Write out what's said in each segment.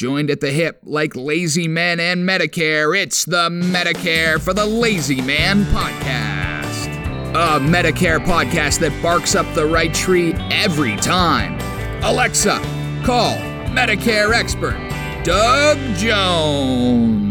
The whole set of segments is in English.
Joined at the hip like lazy men and Medicare, it's the Medicare for the Lazy Man podcast. A Medicare podcast that barks up the right tree every time. Alexa, call Medicare expert Doug Jones.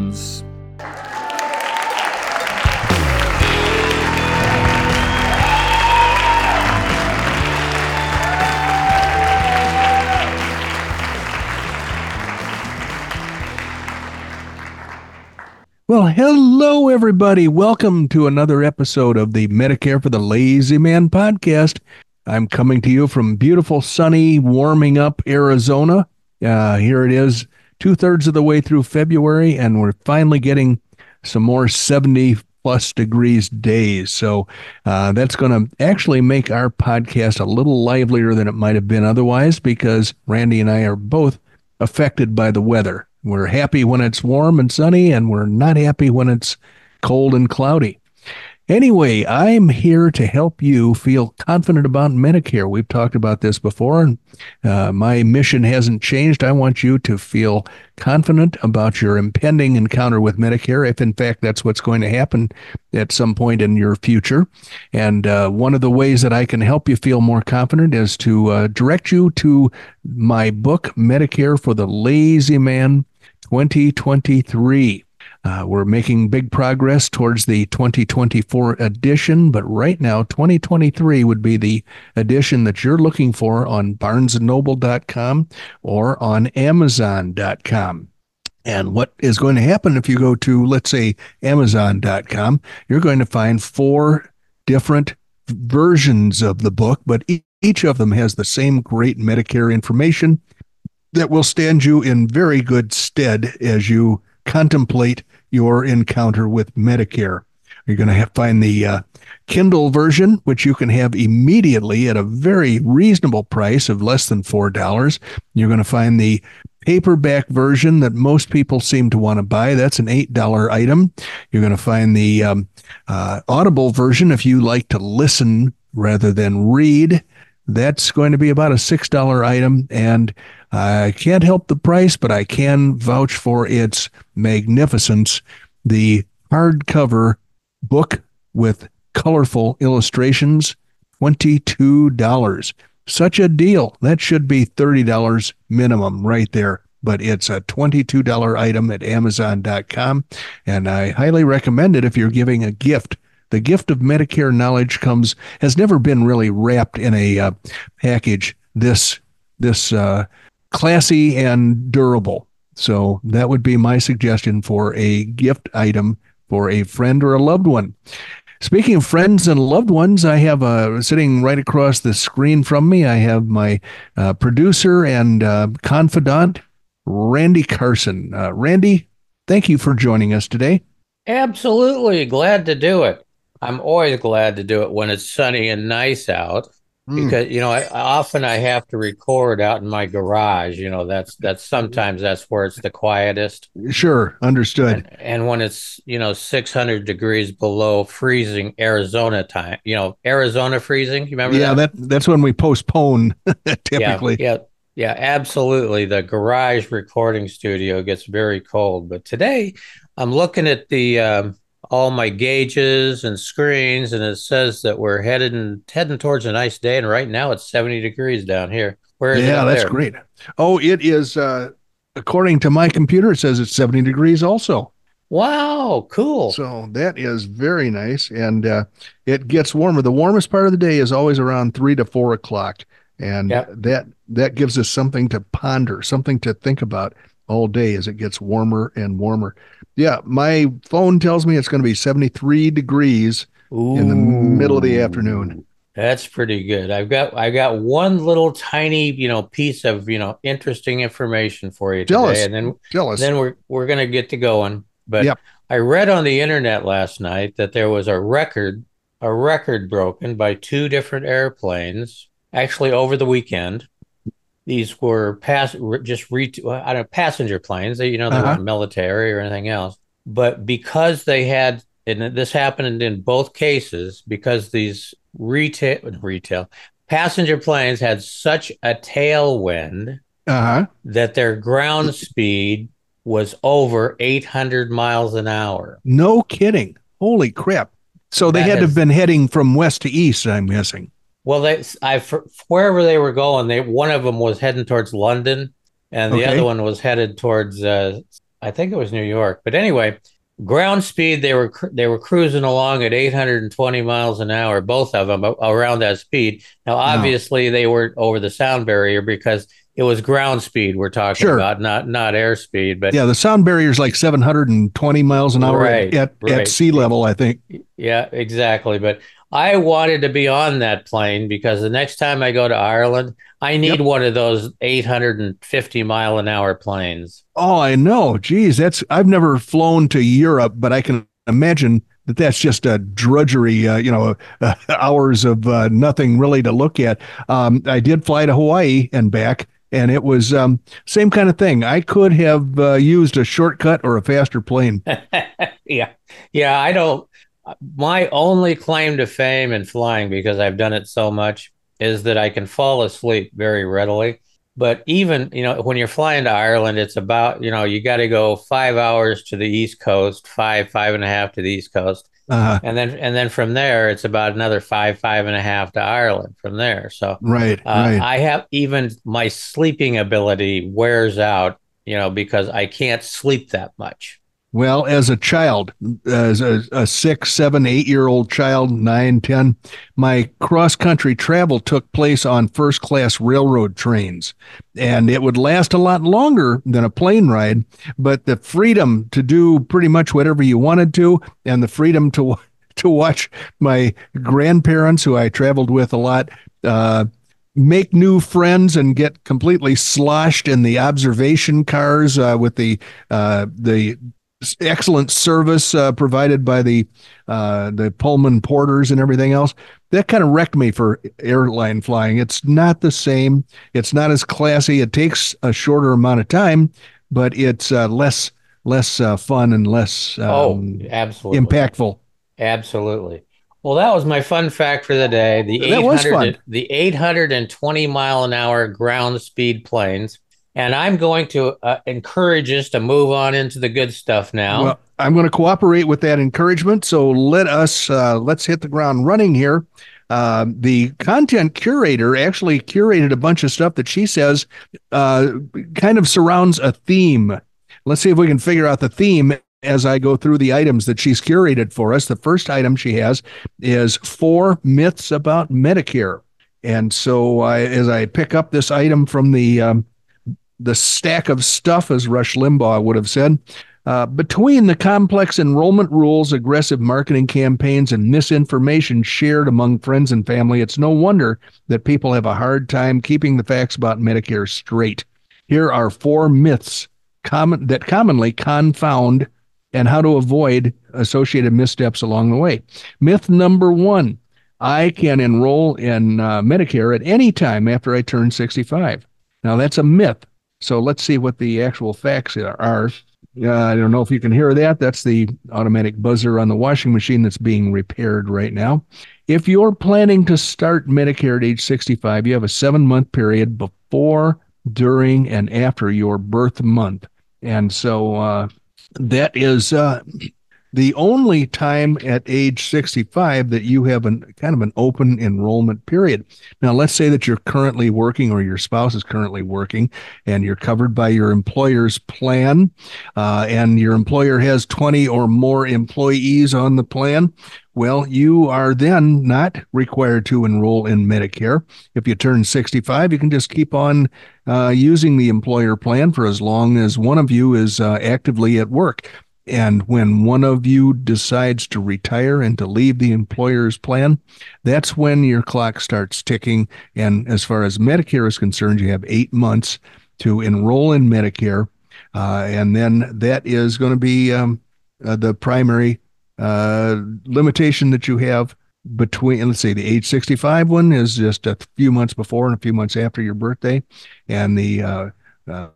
Well, hello, everybody. Welcome to another episode of the Medicare for the Lazy Man podcast. I'm coming to you from beautiful, sunny, warming up Arizona. Uh, here it is, two thirds of the way through February, and we're finally getting some more 70 plus degrees days. So uh, that's going to actually make our podcast a little livelier than it might have been otherwise because Randy and I are both affected by the weather. We're happy when it's warm and sunny, and we're not happy when it's cold and cloudy. Anyway, I'm here to help you feel confident about Medicare. We've talked about this before, and uh, my mission hasn't changed. I want you to feel confident about your impending encounter with Medicare, if in fact that's what's going to happen at some point in your future. And uh, one of the ways that I can help you feel more confident is to uh, direct you to my book, Medicare for the Lazy Man 2023. Uh, we're making big progress towards the 2024 edition, but right now, 2023 would be the edition that you're looking for on barnesandnoble.com or on amazon.com. And what is going to happen if you go to, let's say, amazon.com, you're going to find four different versions of the book, but each of them has the same great Medicare information that will stand you in very good stead as you contemplate your encounter with Medicare. You're going to have, find the uh, Kindle version, which you can have immediately at a very reasonable price of less than $4. You're going to find the paperback version that most people seem to want to buy. That's an $8 item. You're going to find the um, uh, Audible version if you like to listen rather than read. That's going to be about a $6 item. And I can't help the price, but I can vouch for its magnificence. The hardcover book with colorful illustrations, $22. Such a deal. That should be $30 minimum right there. But it's a $22 item at Amazon.com. And I highly recommend it if you're giving a gift. The gift of Medicare knowledge comes, has never been really wrapped in a uh, package this, this, uh, classy and durable. So that would be my suggestion for a gift item for a friend or a loved one. Speaking of friends and loved ones, I have uh, sitting right across the screen from me. I have my uh, producer and uh, confidant, Randy Carson. Uh, Randy, thank you for joining us today. Absolutely glad to do it. I'm always glad to do it when it's sunny and nice out. Mm. because you know I, often I have to record out in my garage. You know that's that's sometimes that's where it's the quietest. Sure, understood. And, and when it's you know 600 degrees below freezing Arizona time, you know Arizona freezing. You remember? Yeah, that, that that's when we postpone typically. Yeah, yeah, yeah, absolutely. The garage recording studio gets very cold, but today I'm looking at the um, all my gauges and screens, and it says that we're heading heading towards a nice day. And right now it's 70 degrees down here. Where is yeah, that's there? great. Oh, it is. Uh, according to my computer, it says it's 70 degrees also. Wow, cool. So that is very nice, and uh, it gets warmer. The warmest part of the day is always around three to four o'clock, and yep. that that gives us something to ponder, something to think about all day as it gets warmer and warmer. Yeah, my phone tells me it's going to be 73 degrees Ooh, in the middle of the afternoon. That's pretty good. I've got I've got one little tiny, you know, piece of, you know, interesting information for you Jealous. today. And then Jealous. then we're we're going to get to going. But yep. I read on the internet last night that there was a record a record broken by two different airplanes actually over the weekend these were pass just re- I don't know, passenger planes. They, you know, they uh-huh. weren't military or anything else. But because they had, and this happened in both cases, because these retail retail passenger planes had such a tailwind uh-huh. that their ground speed was over 800 miles an hour. No kidding. Holy crap. So they that had has, to have been heading from west to east, I'm guessing. Well, they, I, wherever they were going, they one of them was heading towards London, and the okay. other one was headed towards, uh, I think it was New York. But anyway, ground speed they were they were cruising along at 820 miles an hour, both of them around that speed. Now, obviously, no. they were over the sound barrier because it was ground speed we're talking sure. about, not not airspeed. But yeah, the sound barrier is like 720 miles an hour right, at, right. at sea level, I think. Yeah, exactly. But I wanted to be on that plane because the next time I go to Ireland, I need yep. one of those 850 mile an hour planes. Oh, I know. Geez, that's I've never flown to Europe, but I can imagine that that's just a drudgery, uh, you know, uh, hours of uh, nothing really to look at. Um, I did fly to Hawaii and back, and it was um, same kind of thing. I could have uh, used a shortcut or a faster plane. yeah, yeah. I don't. My only claim to fame in flying, because I've done it so much, is that I can fall asleep very readily. But even you know, when you're flying to Ireland, it's about you know you got to go five hours to the east coast, five five and a half to the east coast uh-huh. And then and then from there, it's about another five, five and a half to Ireland from there. So right, uh, right. I have even my sleeping ability wears out, you know, because I can't sleep that much. Well, as a child, as a, a six, seven, eight year old child, nine, ten, my cross country travel took place on first class railroad trains. And it would last a lot longer than a plane ride, but the freedom to do pretty much whatever you wanted to, and the freedom to to watch my grandparents, who I traveled with a lot, uh, make new friends and get completely sloshed in the observation cars uh, with the uh, the excellent service uh, provided by the uh, the Pullman porters and everything else. That kind of wrecked me for airline flying. It's not the same. It's not as classy. It takes a shorter amount of time, but it's uh, less less uh, fun and less oh, um, oh, absolutely impactful. Absolutely. Well, that was my fun fact for the day. The that 800, the 820 mile an hour ground speed planes and I'm going to uh, encourage us to move on into the good stuff now. Well, I'm going to cooperate with that encouragement. So let us uh, let's hit the ground running here. Uh, the content curator actually curated a bunch of stuff that she says uh, kind of surrounds a theme. Let's see if we can figure out the theme as I go through the items that she's curated for us. The first item she has is four myths about Medicare. And so I, as I pick up this item from the um, the stack of stuff, as Rush Limbaugh would have said. Uh, between the complex enrollment rules, aggressive marketing campaigns, and misinformation shared among friends and family, it's no wonder that people have a hard time keeping the facts about Medicare straight. Here are four myths common, that commonly confound and how to avoid associated missteps along the way. Myth number one I can enroll in uh, Medicare at any time after I turn 65. Now, that's a myth. So let's see what the actual facts are. Uh, I don't know if you can hear that. That's the automatic buzzer on the washing machine that's being repaired right now. If you're planning to start Medicare at age 65, you have a seven month period before, during, and after your birth month. And so uh, that is uh, the only time at age 65 that you have an kind of an open enrollment period. Now, let's say that you're currently working or your spouse is currently working and you're covered by your employer's plan, uh, and your employer has 20 or more employees on the plan. Well, you are then not required to enroll in Medicare. If you turn 65, you can just keep on uh, using the employer plan for as long as one of you is uh, actively at work. And when one of you decides to retire and to leave the employer's plan, that's when your clock starts ticking. And as far as Medicare is concerned, you have eight months to enroll in Medicare. Uh, and then that is going to be um, uh, the primary uh, limitation that you have between, let's say, the age 65 one is just a few months before and a few months after your birthday. And the uh, uh,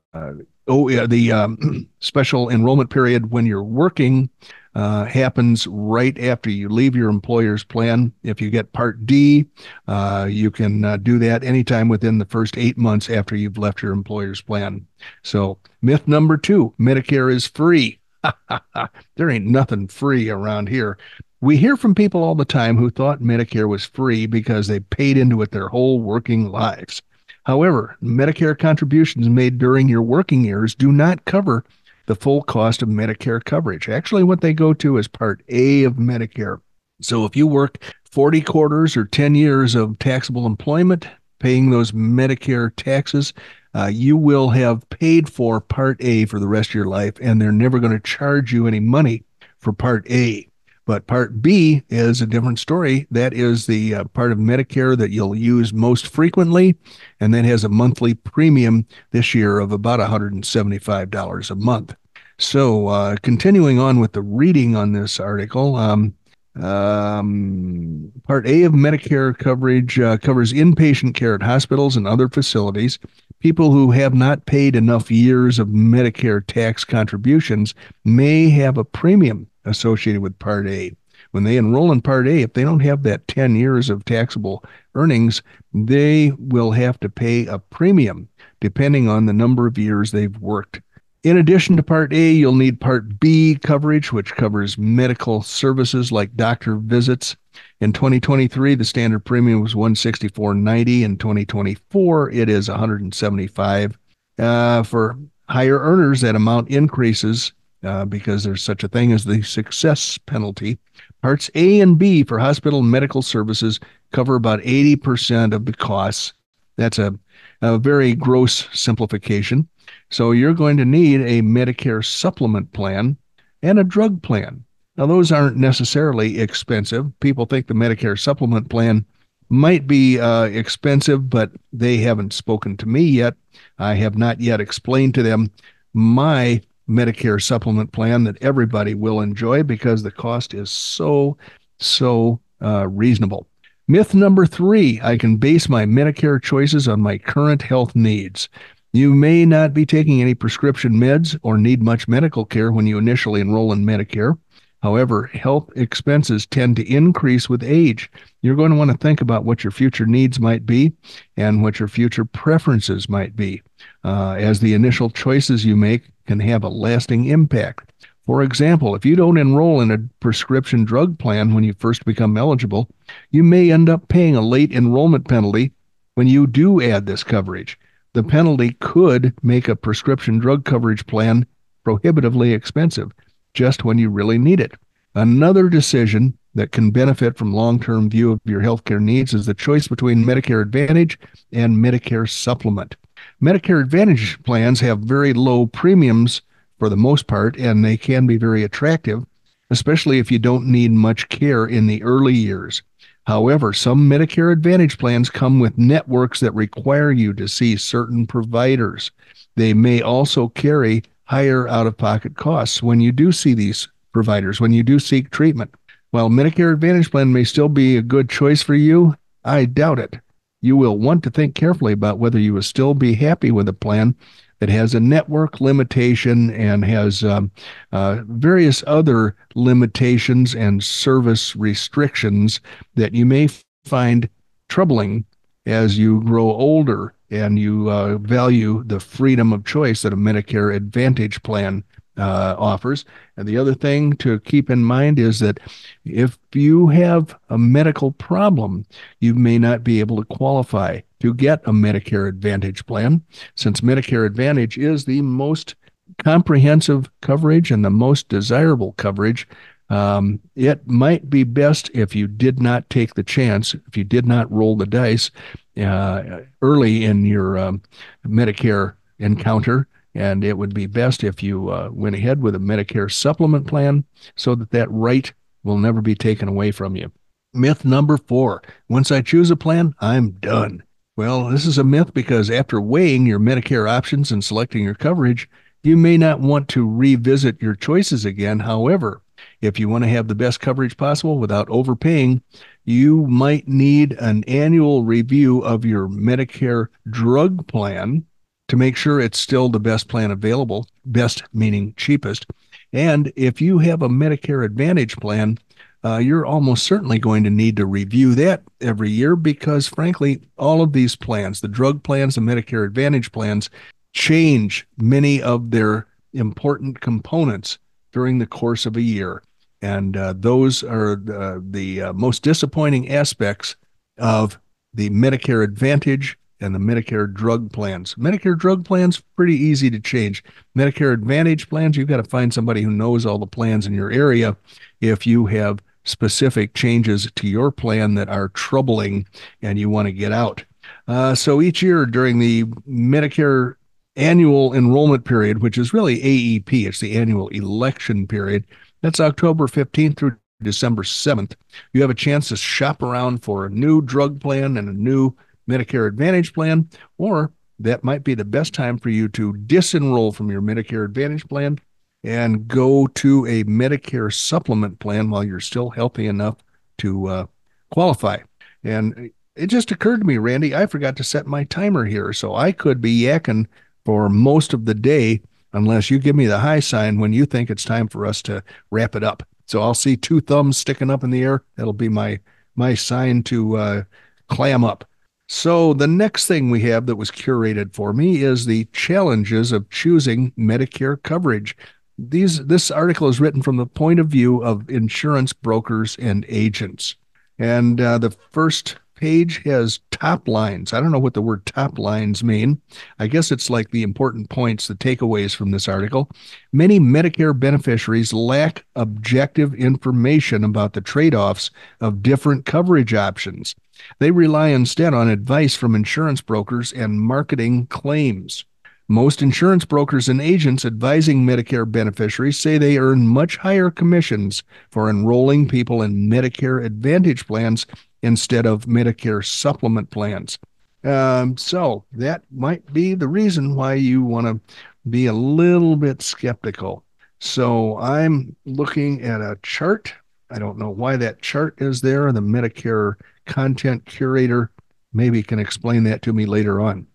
oh yeah, the um, special enrollment period when you're working uh, happens right after you leave your employer's plan. If you get Part D, uh, you can uh, do that anytime within the first eight months after you've left your employer's plan. So, myth number two Medicare is free. there ain't nothing free around here. We hear from people all the time who thought Medicare was free because they paid into it their whole working lives. However, Medicare contributions made during your working years do not cover the full cost of Medicare coverage. Actually, what they go to is Part A of Medicare. So if you work 40 quarters or 10 years of taxable employment, paying those Medicare taxes, uh, you will have paid for Part A for the rest of your life, and they're never going to charge you any money for Part A. But Part B is a different story. That is the uh, part of Medicare that you'll use most frequently, and that has a monthly premium this year of about $175 a month. So, uh, continuing on with the reading on this article, um, um, Part A of Medicare coverage uh, covers inpatient care at hospitals and other facilities. People who have not paid enough years of Medicare tax contributions may have a premium associated with Part A. When they enroll in Part A, if they don't have that 10 years of taxable earnings, they will have to pay a premium depending on the number of years they've worked. In addition to Part A, you'll need Part B coverage, which covers medical services like doctor visits. In 2023, the standard premium was 164.90. In 2024, it is 175. Uh, for higher earners, that amount increases uh, because there's such a thing as the success penalty. Parts A and B for hospital and medical services cover about 80% of the costs. That's a, a very gross simplification. So you're going to need a Medicare supplement plan and a drug plan. Now, those aren't necessarily expensive. People think the Medicare supplement plan might be uh, expensive, but they haven't spoken to me yet. I have not yet explained to them my Medicare supplement plan that everybody will enjoy because the cost is so, so uh, reasonable. Myth number three I can base my Medicare choices on my current health needs. You may not be taking any prescription meds or need much medical care when you initially enroll in Medicare. However, health expenses tend to increase with age. You're going to want to think about what your future needs might be and what your future preferences might be, uh, as the initial choices you make can have a lasting impact. For example, if you don't enroll in a prescription drug plan when you first become eligible, you may end up paying a late enrollment penalty when you do add this coverage. The penalty could make a prescription drug coverage plan prohibitively expensive just when you really need it. Another decision that can benefit from long-term view of your healthcare needs is the choice between Medicare Advantage and Medicare Supplement. Medicare Advantage plans have very low premiums for the most part, and they can be very attractive, especially if you don't need much care in the early years. However, some Medicare Advantage plans come with networks that require you to see certain providers. They may also carry higher out of pocket costs when you do see these providers, when you do seek treatment. While Medicare Advantage plan may still be a good choice for you, I doubt it. You will want to think carefully about whether you will still be happy with a plan that has a network limitation and has um, uh, various other limitations and service restrictions that you may find troubling as you grow older and you uh, value the freedom of choice that a Medicare Advantage plan uh, offers. And the other thing to keep in mind is that if you have a medical problem, you may not be able to qualify to get a Medicare Advantage plan, since Medicare Advantage is the most comprehensive coverage and the most desirable coverage. Um, it might be best if you did not take the chance, if you did not roll the dice uh, early in your um, Medicare encounter. And it would be best if you uh, went ahead with a Medicare supplement plan so that that right will never be taken away from you. Myth number four once I choose a plan, I'm done. Well, this is a myth because after weighing your Medicare options and selecting your coverage, you may not want to revisit your choices again. However, if you want to have the best coverage possible without overpaying, you might need an annual review of your Medicare drug plan to make sure it's still the best plan available, best meaning cheapest. And if you have a Medicare Advantage plan, uh, you're almost certainly going to need to review that every year because, frankly, all of these plans, the drug plans, the Medicare Advantage plans, change many of their important components during the course of a year. And uh, those are the, uh, most disappointing aspects of the Medicare Advantage and the Medicare drug plans. Medicare drug plans pretty easy to change. Medicare Advantage plans, you've got to find somebody who knows all the plans in your area. If you have specific changes to your plan that are troubling and you want to get out. Uh, so each year during the Medicare annual enrollment period, which is really AEP, it's the annual election period, that's October 15th through December 7th. You have a chance to shop around for a new drug plan and a new Medicare Advantage plan, or that might be the best time for you to disenroll from your Medicare Advantage plan and go to a Medicare supplement plan while you're still healthy enough to uh, qualify. And it just occurred to me, Randy, I forgot to set my timer here. So I could be yakking for most of the day unless you give me the high sign when you think it's time for us to wrap it up. So I'll see two thumbs sticking up in the air. That'll be my my sign to uh, clam up. So the next thing we have that was curated for me is the challenges of choosing Medicare coverage these this article is written from the point of view of insurance brokers and agents. And uh, the first page has top lines. I don't know what the word top lines mean. I guess it's like the important points, the takeaways from this article. Many Medicare beneficiaries lack objective information about the trade offs of different coverage options. They rely instead on advice from insurance brokers and marketing claims. Most insurance brokers and agents advising Medicare beneficiaries say they earn much higher commissions for enrolling people in Medicare Advantage plans instead of Medicare supplement plans. Um, so that might be the reason why you want to be a little bit skeptical. So I'm looking at a chart. I don't know why that chart is there. The Medicare content curator maybe can explain that to me later on.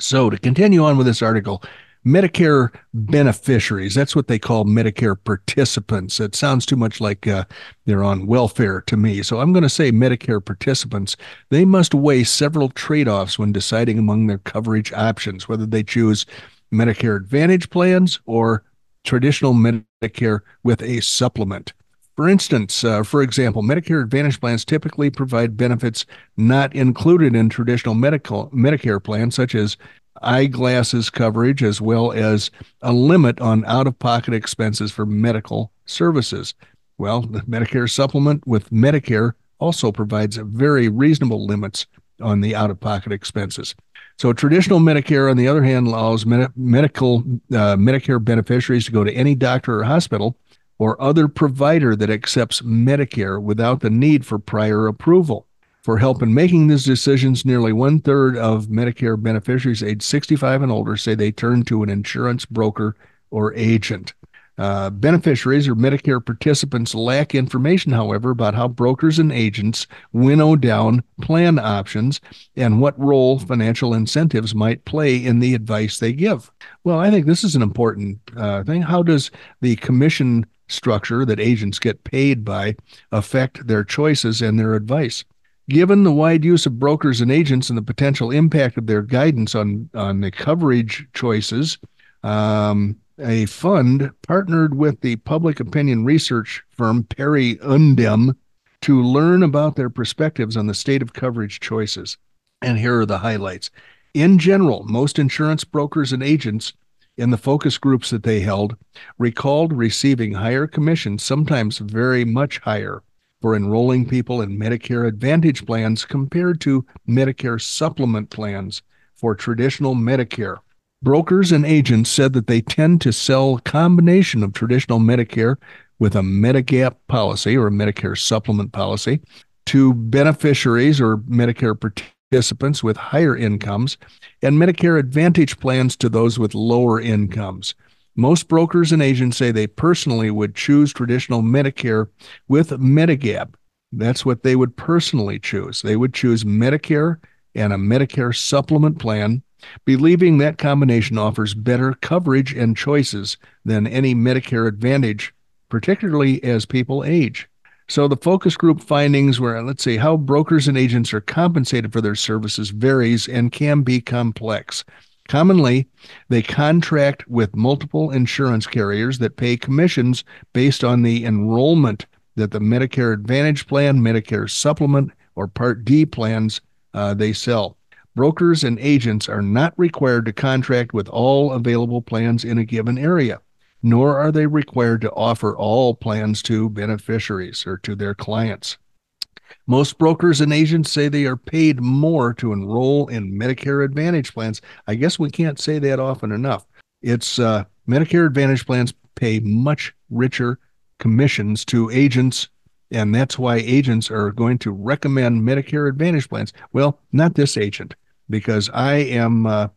So, to continue on with this article, Medicare beneficiaries, that's what they call Medicare participants. It sounds too much like uh, they're on welfare to me. So, I'm going to say Medicare participants. They must weigh several trade offs when deciding among their coverage options, whether they choose Medicare Advantage plans or traditional Medicare with a supplement. For instance, uh, for example, Medicare Advantage plans typically provide benefits not included in traditional medical Medicare plans, such as eyeglasses coverage, as well as a limit on out-of-pocket expenses for medical services. Well, the Medicare supplement with Medicare also provides very reasonable limits on the out-of-pocket expenses. So, traditional Medicare, on the other hand, allows med- medical uh, Medicare beneficiaries to go to any doctor or hospital or other provider that accepts Medicare without the need for prior approval. For help in making these decisions, nearly one third of Medicare beneficiaries aged 65 and older say they turn to an insurance broker or agent. Uh, beneficiaries or Medicare participants lack information, however, about how brokers and agents winnow down plan options and what role financial incentives might play in the advice they give. Well, I think this is an important uh, thing. How does the commission structure that agents get paid by affect their choices and their advice. Given the wide use of brokers and agents and the potential impact of their guidance on, on the coverage choices, um, a fund partnered with the public opinion research firm Perry Undem to learn about their perspectives on the state of coverage choices. And here are the highlights. In general, most insurance brokers and agents in the focus groups that they held recalled receiving higher commissions, sometimes very much higher, for enrolling people in Medicare Advantage plans compared to Medicare supplement plans for traditional Medicare. Brokers and agents said that they tend to sell a combination of traditional Medicare with a Medigap policy or a Medicare supplement policy to beneficiaries or Medicare participants with higher incomes and Medicare Advantage plans to those with lower incomes. Most brokers and agents say they personally would choose traditional Medicare with Medigap. That's what they would personally choose. They would choose Medicare and a Medicare supplement plan believing that combination offers better coverage and choices than any Medicare Advantage, particularly as people age. So the focus group findings were let's see how brokers and agents are compensated for their services varies and can be complex. Commonly, they contract with multiple insurance carriers that pay commissions based on the enrollment that the Medicare Advantage plan, Medicare Supplement, or Part D plans uh, they sell. Brokers and agents are not required to contract with all available plans in a given area nor are they required to offer all plans to beneficiaries or to their clients. Most brokers and agents say they are paid more to enroll in Medicare Advantage plans. I guess we can't say that often enough. It's uh, Medicare Advantage plans pay much richer commissions to agents, and that's why agents are going to recommend Medicare Advantage plans. Well, not this agent, because I am uh,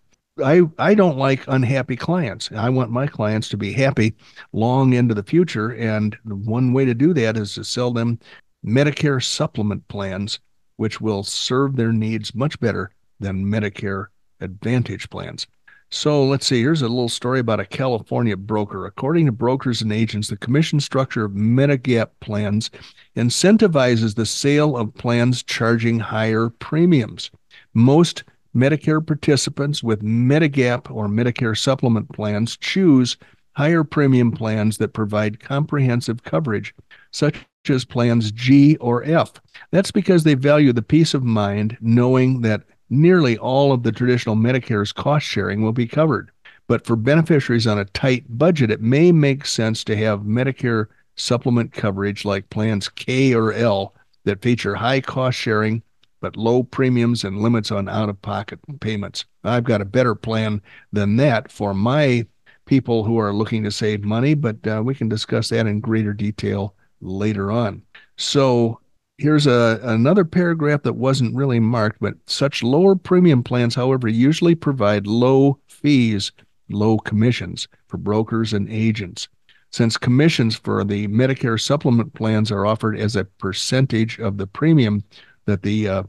I I don't like unhappy clients. I want my clients to be happy long into the future, and one way to do that is to sell them Medicare supplement plans, which will serve their needs much better than Medicare Advantage plans. So let's see. Here's a little story about a California broker. According to brokers and agents, the commission structure of Medigap plans incentivizes the sale of plans charging higher premiums. Most Medicare participants with Medigap or Medicare supplement plans choose higher premium plans that provide comprehensive coverage, such as plans G or F. That's because they value the peace of mind knowing that nearly all of the traditional Medicare's cost sharing will be covered. But for beneficiaries on a tight budget, it may make sense to have Medicare supplement coverage like plans K or L that feature high cost sharing but low premiums and limits on out of pocket payments. I've got a better plan than that for my people who are looking to save money, but uh, we can discuss that in greater detail later on. So here's a, another paragraph that wasn't really marked, but such lower premium plans, however, usually provide low fees, low commissions for brokers and agents. Since commissions for the Medicare supplement plans are offered as a percentage of the premium, that the uh,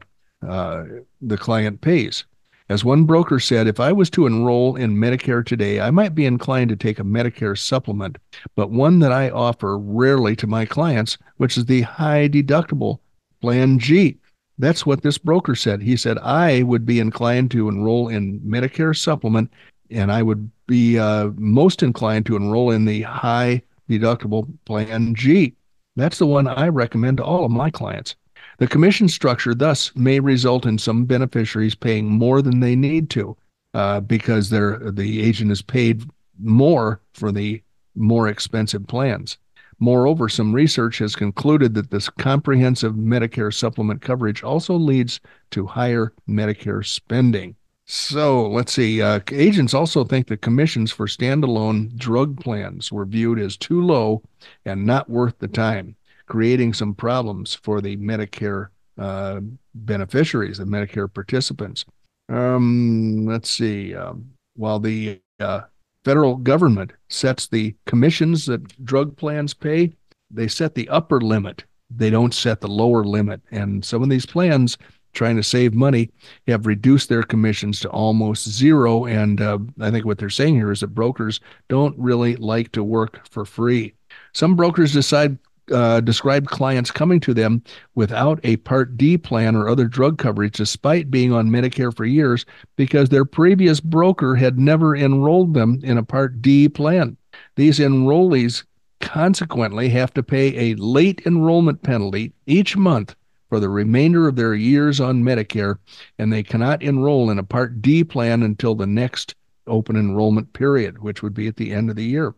uh, the client pays. As one broker said, if I was to enroll in Medicare today, I might be inclined to take a Medicare supplement, but one that I offer rarely to my clients, which is the high deductible Plan G. That's what this broker said. He said, I would be inclined to enroll in Medicare supplement, and I would be uh, most inclined to enroll in the high deductible Plan G. That's the one I recommend to all of my clients. The commission structure thus may result in some beneficiaries paying more than they need to uh, because the agent is paid more for the more expensive plans. Moreover, some research has concluded that this comprehensive Medicare supplement coverage also leads to higher Medicare spending. So let's see. Uh, agents also think the commissions for standalone drug plans were viewed as too low and not worth the time creating some problems for the Medicare uh, beneficiaries, the Medicare participants. Um, let's see. Um, while the uh, federal government sets the commissions that drug plans pay, they set the upper limit. They don't set the lower limit. And some of these plans, trying to save money, have reduced their commissions to almost zero. And uh, I think what they're saying here is that brokers don't really like to work for free. Some brokers decide uh, described clients coming to them without a Part D plan or other drug coverage, despite being on Medicare for years, because their previous broker had never enrolled them in a Part D plan. These enrollees consequently have to pay a late enrollment penalty each month for the remainder of their years on Medicare, and they cannot enroll in a Part D plan until the next open enrollment period, which would be at the end of the year.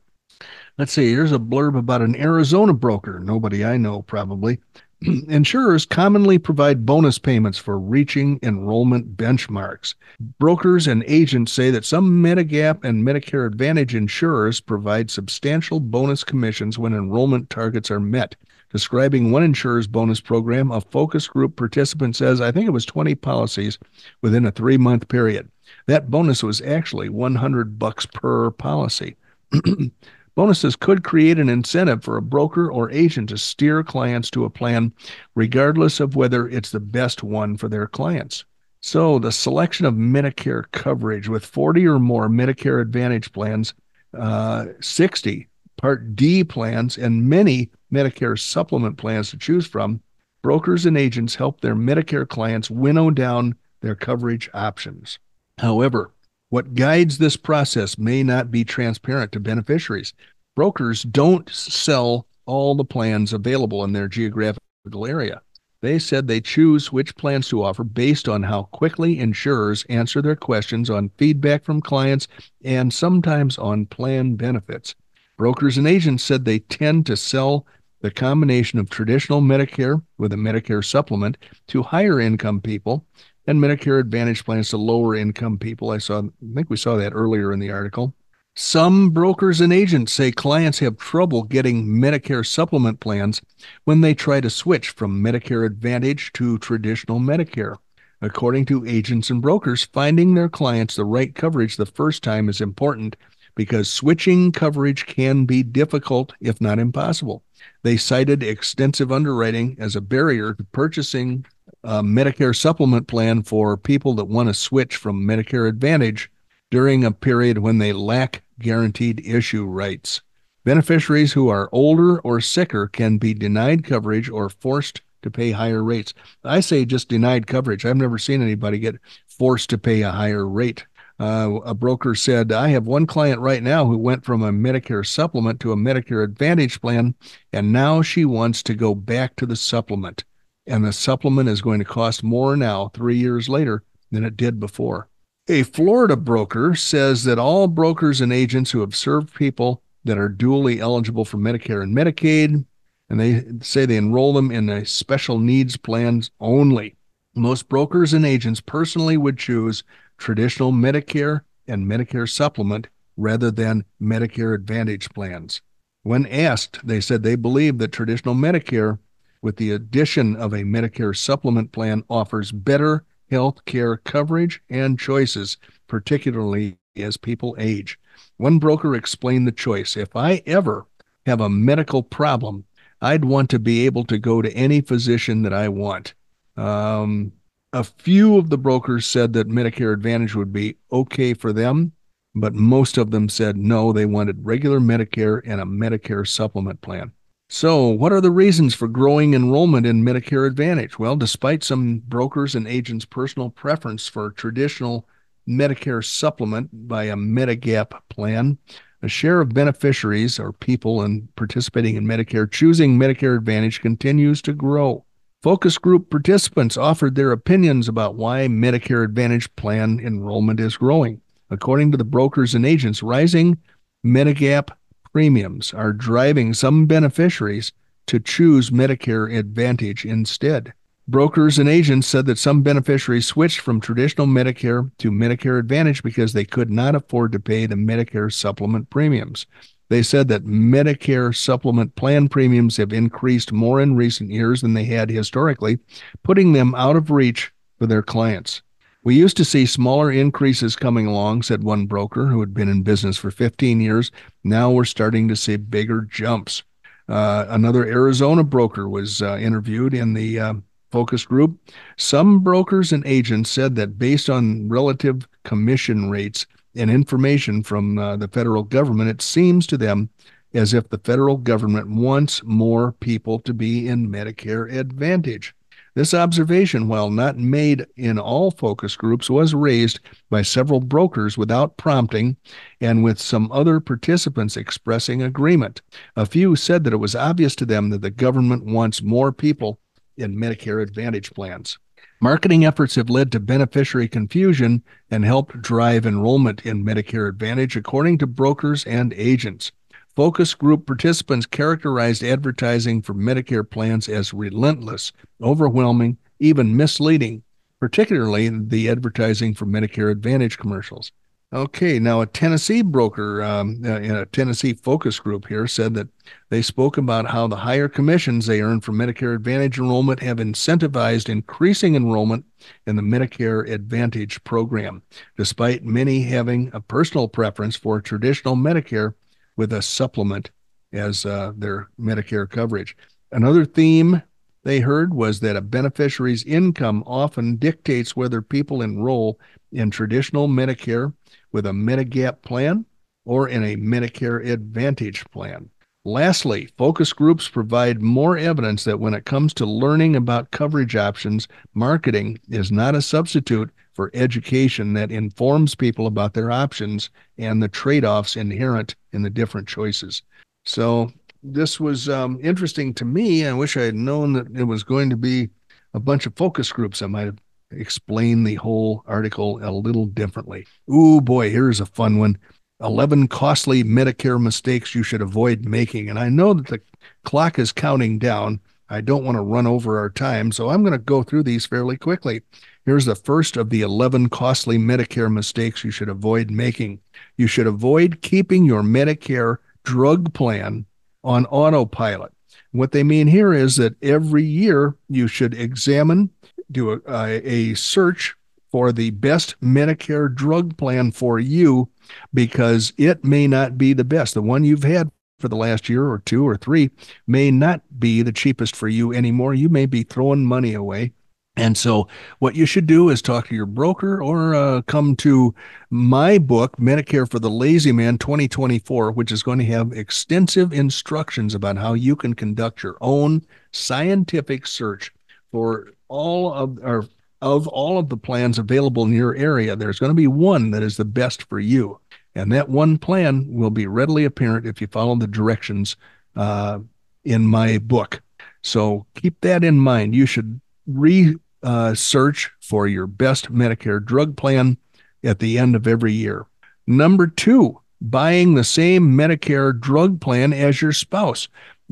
Let's see, here's a blurb about an Arizona broker. Nobody I know, probably. Insurers commonly provide bonus payments for reaching enrollment benchmarks. Brokers and agents say that some Medigap and Medicare Advantage insurers provide substantial bonus commissions when enrollment targets are met. Describing one insurer's bonus program, a focus group participant says, I think it was 20 policies within a three month period. That bonus was actually 100 bucks per policy. Bonuses could create an incentive for a broker or agent to steer clients to a plan, regardless of whether it's the best one for their clients. So, the selection of Medicare coverage with 40 or more Medicare Advantage plans, uh, 60 Part D plans, and many Medicare supplement plans to choose from, brokers and agents help their Medicare clients winnow down their coverage options. However, what guides this process may not be transparent to beneficiaries. Brokers don't sell all the plans available in their geographical area. They said they choose which plans to offer based on how quickly insurers answer their questions on feedback from clients and sometimes on plan benefits. Brokers and agents said they tend to sell the combination of traditional Medicare with a Medicare supplement to higher income people and Medicare Advantage plans to lower income people. I saw I think we saw that earlier in the article. Some brokers and agents say clients have trouble getting Medicare supplement plans when they try to switch from Medicare Advantage to traditional Medicare. According to agents and brokers, finding their clients the right coverage the first time is important because switching coverage can be difficult, if not impossible. They cited extensive underwriting as a barrier to purchasing a Medicare supplement plan for people that want to switch from Medicare Advantage during a period when they lack guaranteed issue rights. Beneficiaries who are older or sicker can be denied coverage or forced to pay higher rates. I say just denied coverage. I've never seen anybody get forced to pay a higher rate. Uh, a broker said, I have one client right now who went from a Medicare supplement to a Medicare Advantage plan, and now she wants to go back to the supplement. And the supplement is going to cost more now, three years later, than it did before. A Florida broker says that all brokers and agents who have served people that are dually eligible for Medicare and Medicaid, and they say they enroll them in a special needs plans only. Most brokers and agents personally would choose traditional Medicare and Medicare supplement rather than Medicare Advantage plans. When asked, they said they believe that traditional Medicare, with the addition of a Medicare supplement plan, offers better health care coverage and choices, particularly as people age. One broker explained the choice if I ever have a medical problem, I'd want to be able to go to any physician that I want. Um, a few of the brokers said that Medicare Advantage would be okay for them, but most of them said no, they wanted regular Medicare and a Medicare supplement plan. So, what are the reasons for growing enrollment in Medicare Advantage? Well, despite some brokers and agents' personal preference for traditional Medicare supplement by a Medigap plan, a share of beneficiaries or people in participating in Medicare choosing Medicare Advantage continues to grow. Focus group participants offered their opinions about why Medicare Advantage plan enrollment is growing. According to the brokers and agents, rising Medigap premiums are driving some beneficiaries to choose Medicare Advantage instead. Brokers and agents said that some beneficiaries switched from traditional Medicare to Medicare Advantage because they could not afford to pay the Medicare supplement premiums. They said that Medicare supplement plan premiums have increased more in recent years than they had historically, putting them out of reach for their clients. We used to see smaller increases coming along, said one broker who had been in business for 15 years. Now we're starting to see bigger jumps. Uh, another Arizona broker was uh, interviewed in the uh, focus group. Some brokers and agents said that based on relative commission rates and information from uh, the federal government, it seems to them as if the federal government wants more people to be in Medicare Advantage. This observation, while not made in all focus groups, was raised by several brokers without prompting and with some other participants expressing agreement. A few said that it was obvious to them that the government wants more people in Medicare Advantage plans. Marketing efforts have led to beneficiary confusion and helped drive enrollment in Medicare Advantage, according to brokers and agents. Focus group participants characterized advertising for Medicare plans as relentless, overwhelming, even misleading, particularly the advertising for Medicare Advantage commercials. Okay, now a Tennessee broker um, uh, in a Tennessee focus group here said that they spoke about how the higher commissions they earn from Medicare Advantage enrollment have incentivized increasing enrollment in the Medicare Advantage program, despite many having a personal preference for traditional Medicare with a supplement as uh, their Medicare coverage. Another theme they heard was that a beneficiary's income often dictates whether people enroll in traditional Medicare with a Medigap plan or in a Medicare Advantage plan. Lastly, focus groups provide more evidence that when it comes to learning about coverage options, marketing is not a substitute for education that informs people about their options and the trade offs inherent in the different choices. So, this was um, interesting to me. I wish I had known that it was going to be a bunch of focus groups. I might have explained the whole article a little differently. Ooh, boy, here's a fun one. 11 costly Medicare mistakes you should avoid making. And I know that the clock is counting down. I don't want to run over our time, so I'm going to go through these fairly quickly. Here's the first of the 11 costly Medicare mistakes you should avoid making. You should avoid keeping your Medicare drug plan on autopilot. What they mean here is that every year you should examine, do a, a, search for the best Medicare drug plan for you because it may not be the best. The one you've had for the last year or two or three may not be the cheapest for you anymore. You may be throwing money away. And so, what you should do is talk to your broker or uh, come to my book, Medicare for the Lazy Man 2024, which is going to have extensive instructions about how you can conduct your own scientific search for all of or of all of the plans available in your area. There's going to be one that is the best for you. And that one plan will be readily apparent if you follow the directions uh, in my book. So keep that in mind. You should research uh, for your best Medicare drug plan at the end of every year. Number two, buying the same Medicare drug plan as your spouse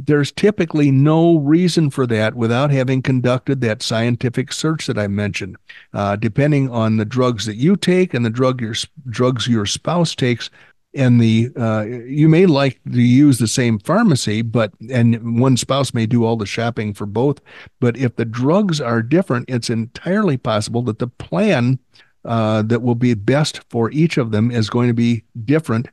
there's typically no reason for that without having conducted that scientific search that I mentioned. Uh, depending on the drugs that you take and the drug your drugs your spouse takes, and the uh, you may like to use the same pharmacy, but and one spouse may do all the shopping for both. But if the drugs are different, it's entirely possible that the plan uh, that will be best for each of them is going to be different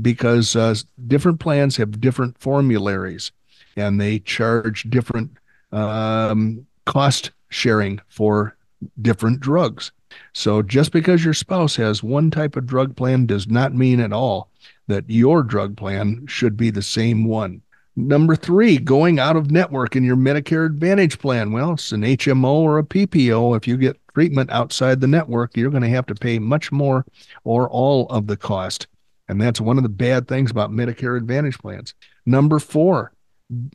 because uh, different plans have different formularies and they charge different um, cost sharing for different drugs. So just because your spouse has one type of drug plan does not mean at all that your drug plan should be the same one. Number three, going out of network in your Medicare Advantage plan. Well, it's an HMO or a PPO. If you get treatment outside the network, you're going to have to pay much more or all of the cost. And that's one of the bad things about Medicare Advantage plans. Number four,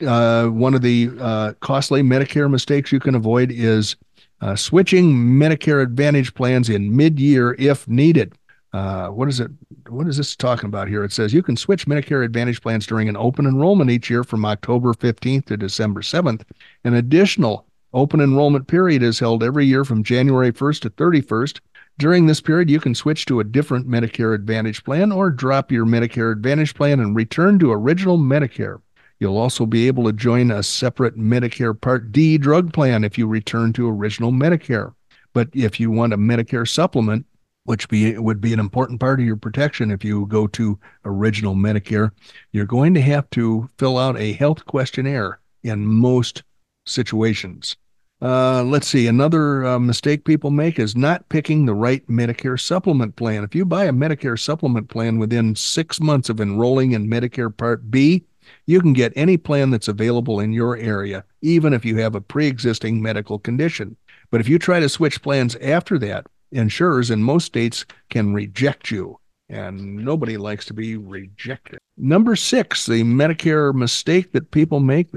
uh, one of the uh, costly Medicare mistakes you can avoid is uh, switching Medicare Advantage plans in mid-year if needed. Uh, what is it? What is this talking about here? It says you can switch Medicare Advantage plans during an open enrollment each year from October 15th to December 7th. An additional open enrollment period is held every year from January 1st to 31st. During this period, you can switch to a different Medicare Advantage plan or drop your Medicare Advantage plan and return to original Medicare. You'll also be able to join a separate Medicare Part D drug plan if you return to original Medicare. But if you want a Medicare supplement, which be would be an important part of your protection if you go to original Medicare, you're going to have to fill out a health questionnaire in most situations. Uh, let's see. Another uh, mistake people make is not picking the right Medicare supplement plan. If you buy a Medicare supplement plan within six months of enrolling in Medicare Part B, you can get any plan that's available in your area, even if you have a pre existing medical condition. But if you try to switch plans after that, insurers in most states can reject you, and nobody likes to be rejected. Number six, the Medicare mistake that people make.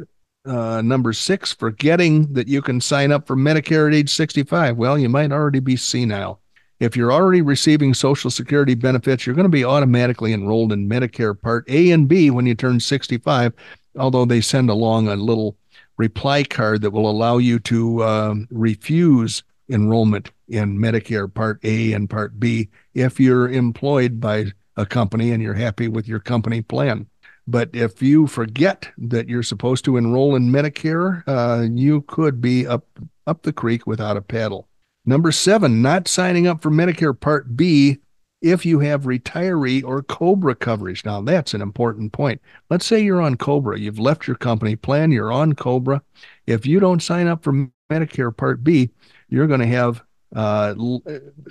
Uh, number six, forgetting that you can sign up for Medicare at age 65. Well, you might already be senile. If you're already receiving Social Security benefits, you're going to be automatically enrolled in Medicare Part A and B when you turn 65, although they send along a little reply card that will allow you to uh, refuse enrollment in Medicare Part A and Part B if you're employed by a company and you're happy with your company plan. But if you forget that you're supposed to enroll in Medicare, uh, you could be up up the creek without a paddle. Number seven, not signing up for Medicare Part B if you have retiree or COBRA coverage. Now, that's an important point. Let's say you're on COBRA, you've left your company plan, you're on COBRA. If you don't sign up for Medicare Part B, you're going to have uh,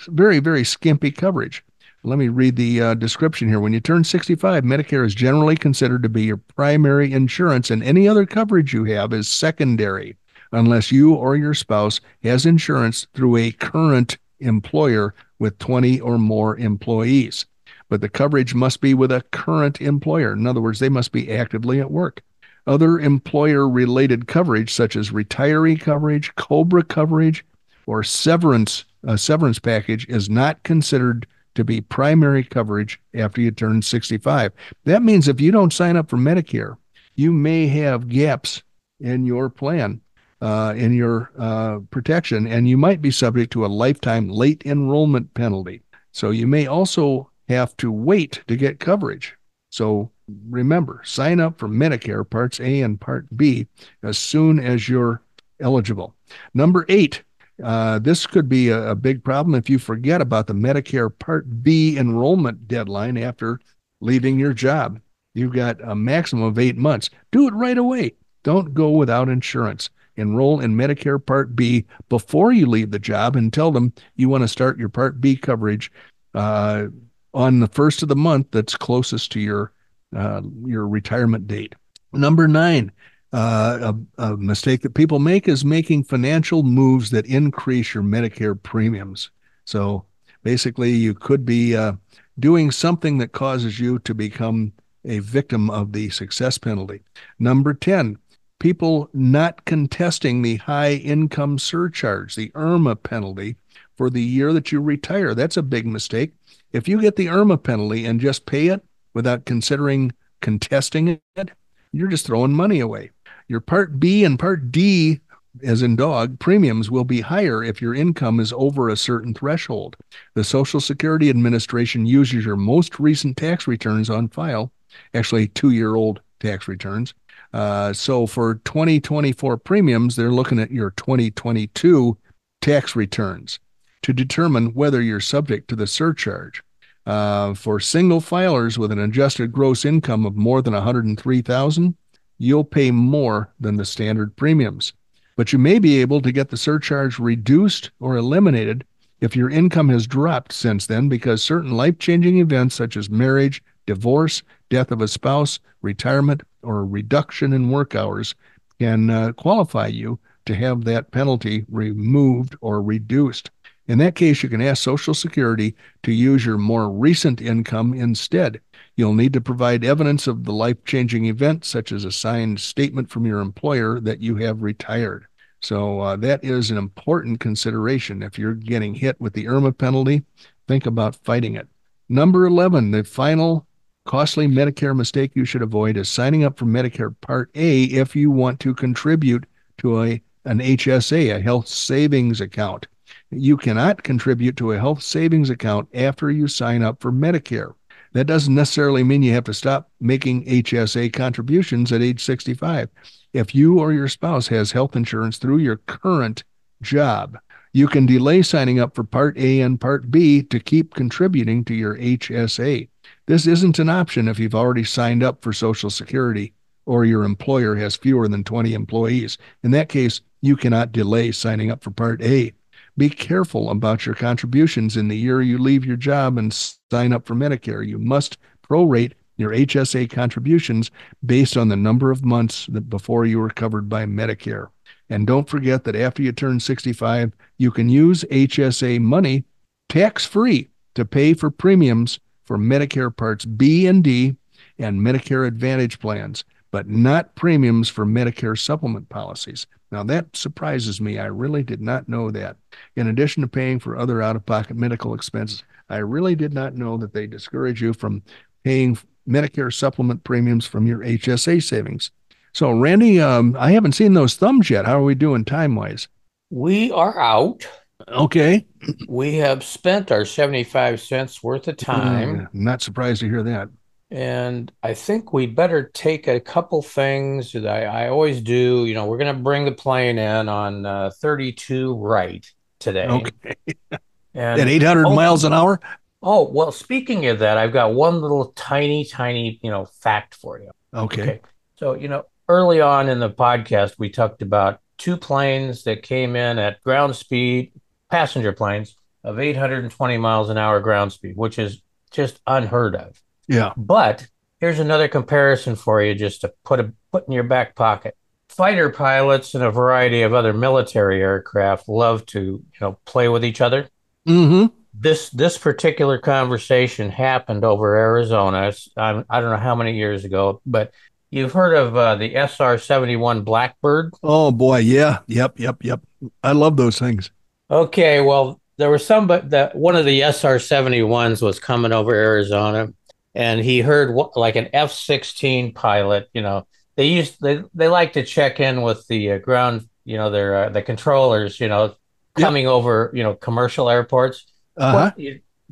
very, very skimpy coverage. Let me read the uh, description here. When you turn 65, Medicare is generally considered to be your primary insurance, and any other coverage you have is secondary unless you or your spouse has insurance through a current employer with 20 or more employees. But the coverage must be with a current employer. In other words, they must be actively at work. Other employer related coverage, such as retiree coverage, COBRA coverage, or severance, a severance package, is not considered to be primary coverage after you turn 65. That means if you don't sign up for Medicare, you may have gaps in your plan uh, in your uh, protection, and you might be subject to a lifetime late enrollment penalty. So you may also have to wait to get coverage. So remember, sign up for Medicare Parts A and Part B as soon as you're eligible. Number eight, uh, this could be a, a big problem if you forget about the Medicare Part B enrollment deadline after leaving your job. You've got a maximum of eight months. Do it right away. Don't go without insurance enroll in Medicare Part B before you leave the job and tell them you want to start your Part B coverage uh, on the first of the month that's closest to your uh, your retirement date. Number nine, uh, a, a, mistake that people make is making financial moves that increase your Medicare premiums. So basically, you could be uh, doing something that causes you to become a victim of the success penalty. Number 10, people not contesting the high income surcharge, the IRMAA penalty for the year that you retire. That's a big mistake. If you get the IRMAA penalty and just pay it without considering contesting it, you're just throwing money away. Your Part B and Part D, as in dog, premiums will be higher if your income is over a certain threshold. The Social Security Administration uses your most recent tax returns on file, actually two year old tax returns, uh, so for 2024 premiums, they're looking at your 2022 tax returns to determine whether you're subject to the surcharge. Uh, for single filers with an adjusted gross income of more than 103,000, you'll pay more than the standard premiums. But you may be able to get the surcharge reduced or eliminated if your income has dropped since then because certain life-changing events such as marriage, divorce, death of a spouse, retirement, or reduction in work hours can uh, qualify you to have that penalty removed or reduced. In that case, you can ask Social Security to use your more recent income instead. You'll need to provide evidence of the life changing event, such as a signed statement from your employer that you have retired. So, uh, that is an important consideration. If you're getting hit with the IRMAA penalty, think about fighting it. Number 11, the final costly Medicare mistake you should avoid is signing up for Medicare Part A if you want to contribute to a, an HSA, a health savings account. You cannot contribute to a health savings account after you sign up for Medicare. That doesn't necessarily mean you have to stop making HSA contributions at age 65. If you or your spouse has health insurance through your current job, you can delay signing up for Part A and Part B to keep contributing to your HSA. This isn't an option if you've already signed up for Social Security or your employer has fewer than 20 employees. In that case, you cannot delay signing up for Part A. Be careful about your contributions in the year you leave your job and sign up for Medicare. You must prorate your HSA contributions based on the number of months that before you were covered by Medicare. And don't forget that after you turn 65, you can use HSA money tax free to pay for premiums for Medicare Parts B and D and Medicare Advantage plans, but not premiums for Medicare supplement policies. Now, that surprises me. I really did not know that. In addition to paying for other out of pocket medical expenses, I really did not know that they discourage you from paying Medicare supplement premiums from your HSA savings. So, Randy, um, I haven't seen those thumbs yet. How are we doing time wise? We are out. Okay. We have spent our 75 cents worth of time. Mm, not surprised to hear that. And I think we better take a couple things that I, I always do. You know, we're going to bring the plane in on uh, 32 right today. Okay. and At 800 miles an hour? Oh, well, speaking of that, I've got one little tiny, tiny, you know, fact for you. Okay. okay. So, you know, early on in the podcast, we talked about two planes that came in at ground speed, passenger planes of 820 miles an hour ground speed, which is just unheard of. Yeah. But here's another comparison for you just to put a put in your back pocket. Fighter pilots and a variety of other military aircraft love to, you know, play with each other. Mm-hmm. This this particular conversation happened over Arizona. I, I don't know how many years ago, but You've heard of uh, the SR 71 Blackbird? Oh, boy. Yeah. Yep. Yep. Yep. I love those things. Okay. Well, there was some, but that one of the SR 71s was coming over Arizona and he heard what, like an F 16 pilot, you know, they used, they, they like to check in with the uh, ground, you know, their, uh, the controllers, you know, coming yep. over, you know, commercial airports, uh-huh.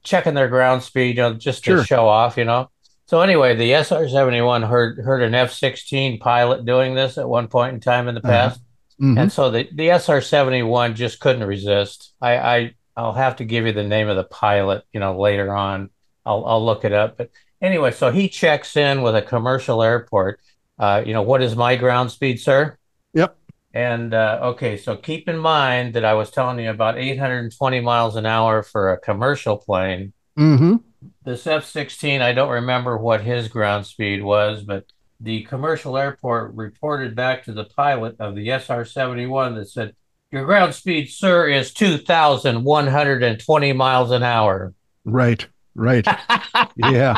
checking their ground speed, you know, just to sure. show off, you know. So anyway, the SR seventy one heard heard an F sixteen pilot doing this at one point in time in the uh-huh. past, uh-huh. Mm-hmm. and so the the SR seventy one just couldn't resist. I, I I'll have to give you the name of the pilot, you know, later on. I'll I'll look it up. But anyway, so he checks in with a commercial airport. Uh, you know, what is my ground speed, sir? Yep. And uh, okay, so keep in mind that I was telling you about 820 miles an hour for a commercial plane. Mm-hmm this F 16, I don't remember what his ground speed was, but the commercial airport reported back to the pilot of the SR 71 that said, Your ground speed, sir, is 2,120 miles an hour. Right, right. yeah.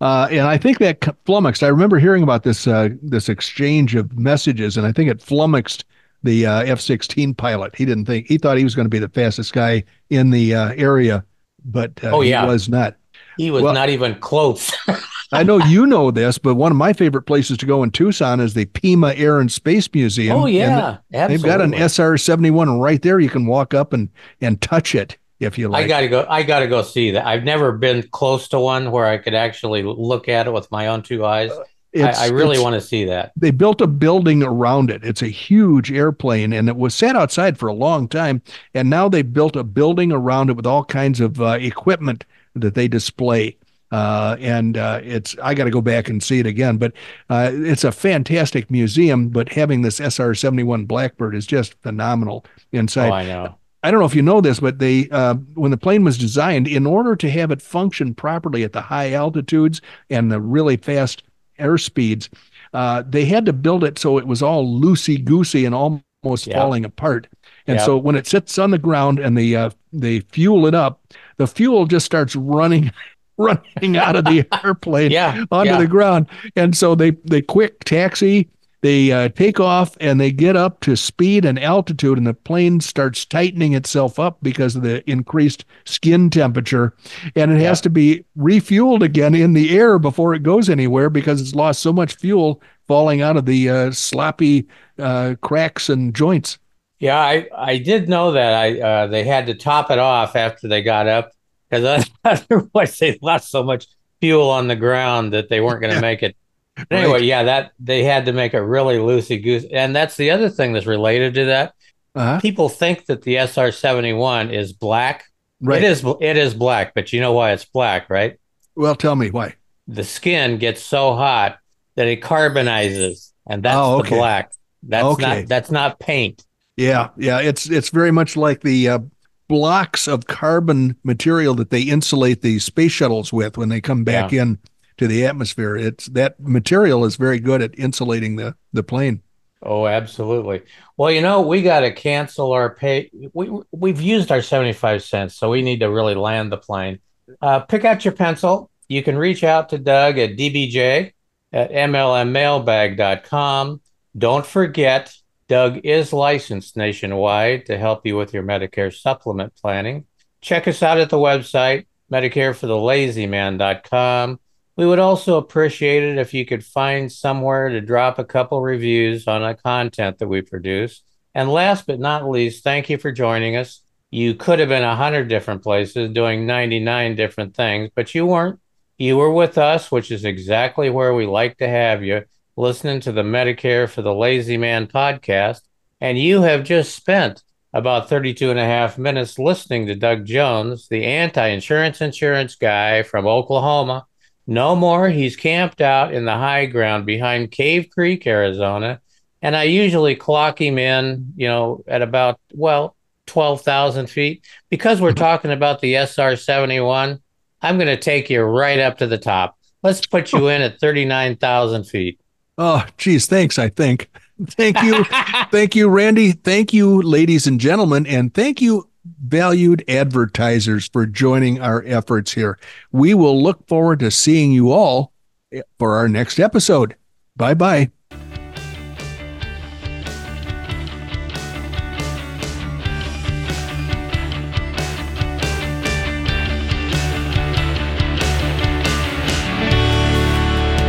Uh, and I think that flummoxed. I remember hearing about this uh, this exchange of messages, and I think it flummoxed the uh, F-16 pilot. He didn't think he thought he was going to be the fastest guy in the uh, area, but uh, oh, yeah. he was not. He was well, not even close. I know you know this, but one of my favorite places to go in Tucson is the Pima Air and Space Museum. Oh yeah, absolutely. They've got an SR seventy one right there. You can walk up and and touch it if you like. I gotta go. I gotta go see that. I've never been close to one where I could actually look at it with my own two eyes. Uh, I, I, really want to see that. They built a building around it. It's a huge airplane, and it was sat outside for a long time. And now they've built a building around it with all kinds of uh, equipment that they display. Uh, and uh, it's I got to go back and see it again. But uh, it's a fantastic museum. But having this SR seventy one Blackbird is just phenomenal inside. Oh, I know. I don't know if you know this, but they uh, when the plane was designed, in order to have it function properly at the high altitudes and the really fast air speeds, uh, they had to build it so it was all loosey goosey and almost yeah. falling apart. And yeah. so when it sits on the ground and the uh, they fuel it up, the fuel just starts running running out of the airplane yeah, onto yeah. the ground. And so they they quick taxi, they uh, take off and they get up to speed and altitude and the plane starts tightening itself up because of the increased skin temperature and it yeah. has to be refueled again in the air before it goes anywhere because it's lost so much fuel falling out of the uh, sloppy uh, cracks and joints yeah, I, I did know that. I uh, they had to top it off after they got up because otherwise they lost so much fuel on the ground that they weren't going to yeah. make it. But anyway, right. yeah, that they had to make a really loosey goosey, and that's the other thing that's related to that. Uh-huh. People think that the SR seventy one is black. Right. It is. It is black, but you know why it's black, right? Well, tell me why. The skin gets so hot that it carbonizes, and that's oh, okay. the black. That's okay. not. That's not paint. Yeah, yeah, it's it's very much like the uh, blocks of carbon material that they insulate the space shuttles with when they come back yeah. in to the atmosphere. It's that material is very good at insulating the the plane. Oh, absolutely. Well, you know, we got to cancel our pay. We we've used our seventy five cents, so we need to really land the plane. Uh, pick out your pencil. You can reach out to Doug at dbj at mlmmailbag.com. Don't forget Doug is licensed nationwide to help you with your Medicare supplement planning. Check us out at the website, medicareforthelazyman.com. We would also appreciate it if you could find somewhere to drop a couple reviews on the content that we produce. And last but not least, thank you for joining us. You could have been a hundred different places doing 99 different things, but you weren't. You were with us, which is exactly where we like to have you listening to the Medicare for the Lazy Man podcast, and you have just spent about 32 and a half minutes listening to Doug Jones, the anti insurance insurance guy from Oklahoma. No more. He's camped out in the high ground behind Cave Creek, Arizona. And I usually clock him in, you know, at about, well, 12,000 feet. Because we're talking about the SR 71, I'm going to take you right up to the top. Let's put you in at 39,000 feet. Oh, geez. Thanks, I think. Thank you. thank you, Randy. Thank you, ladies and gentlemen. And thank you, valued advertisers, for joining our efforts here. We will look forward to seeing you all for our next episode. Bye bye.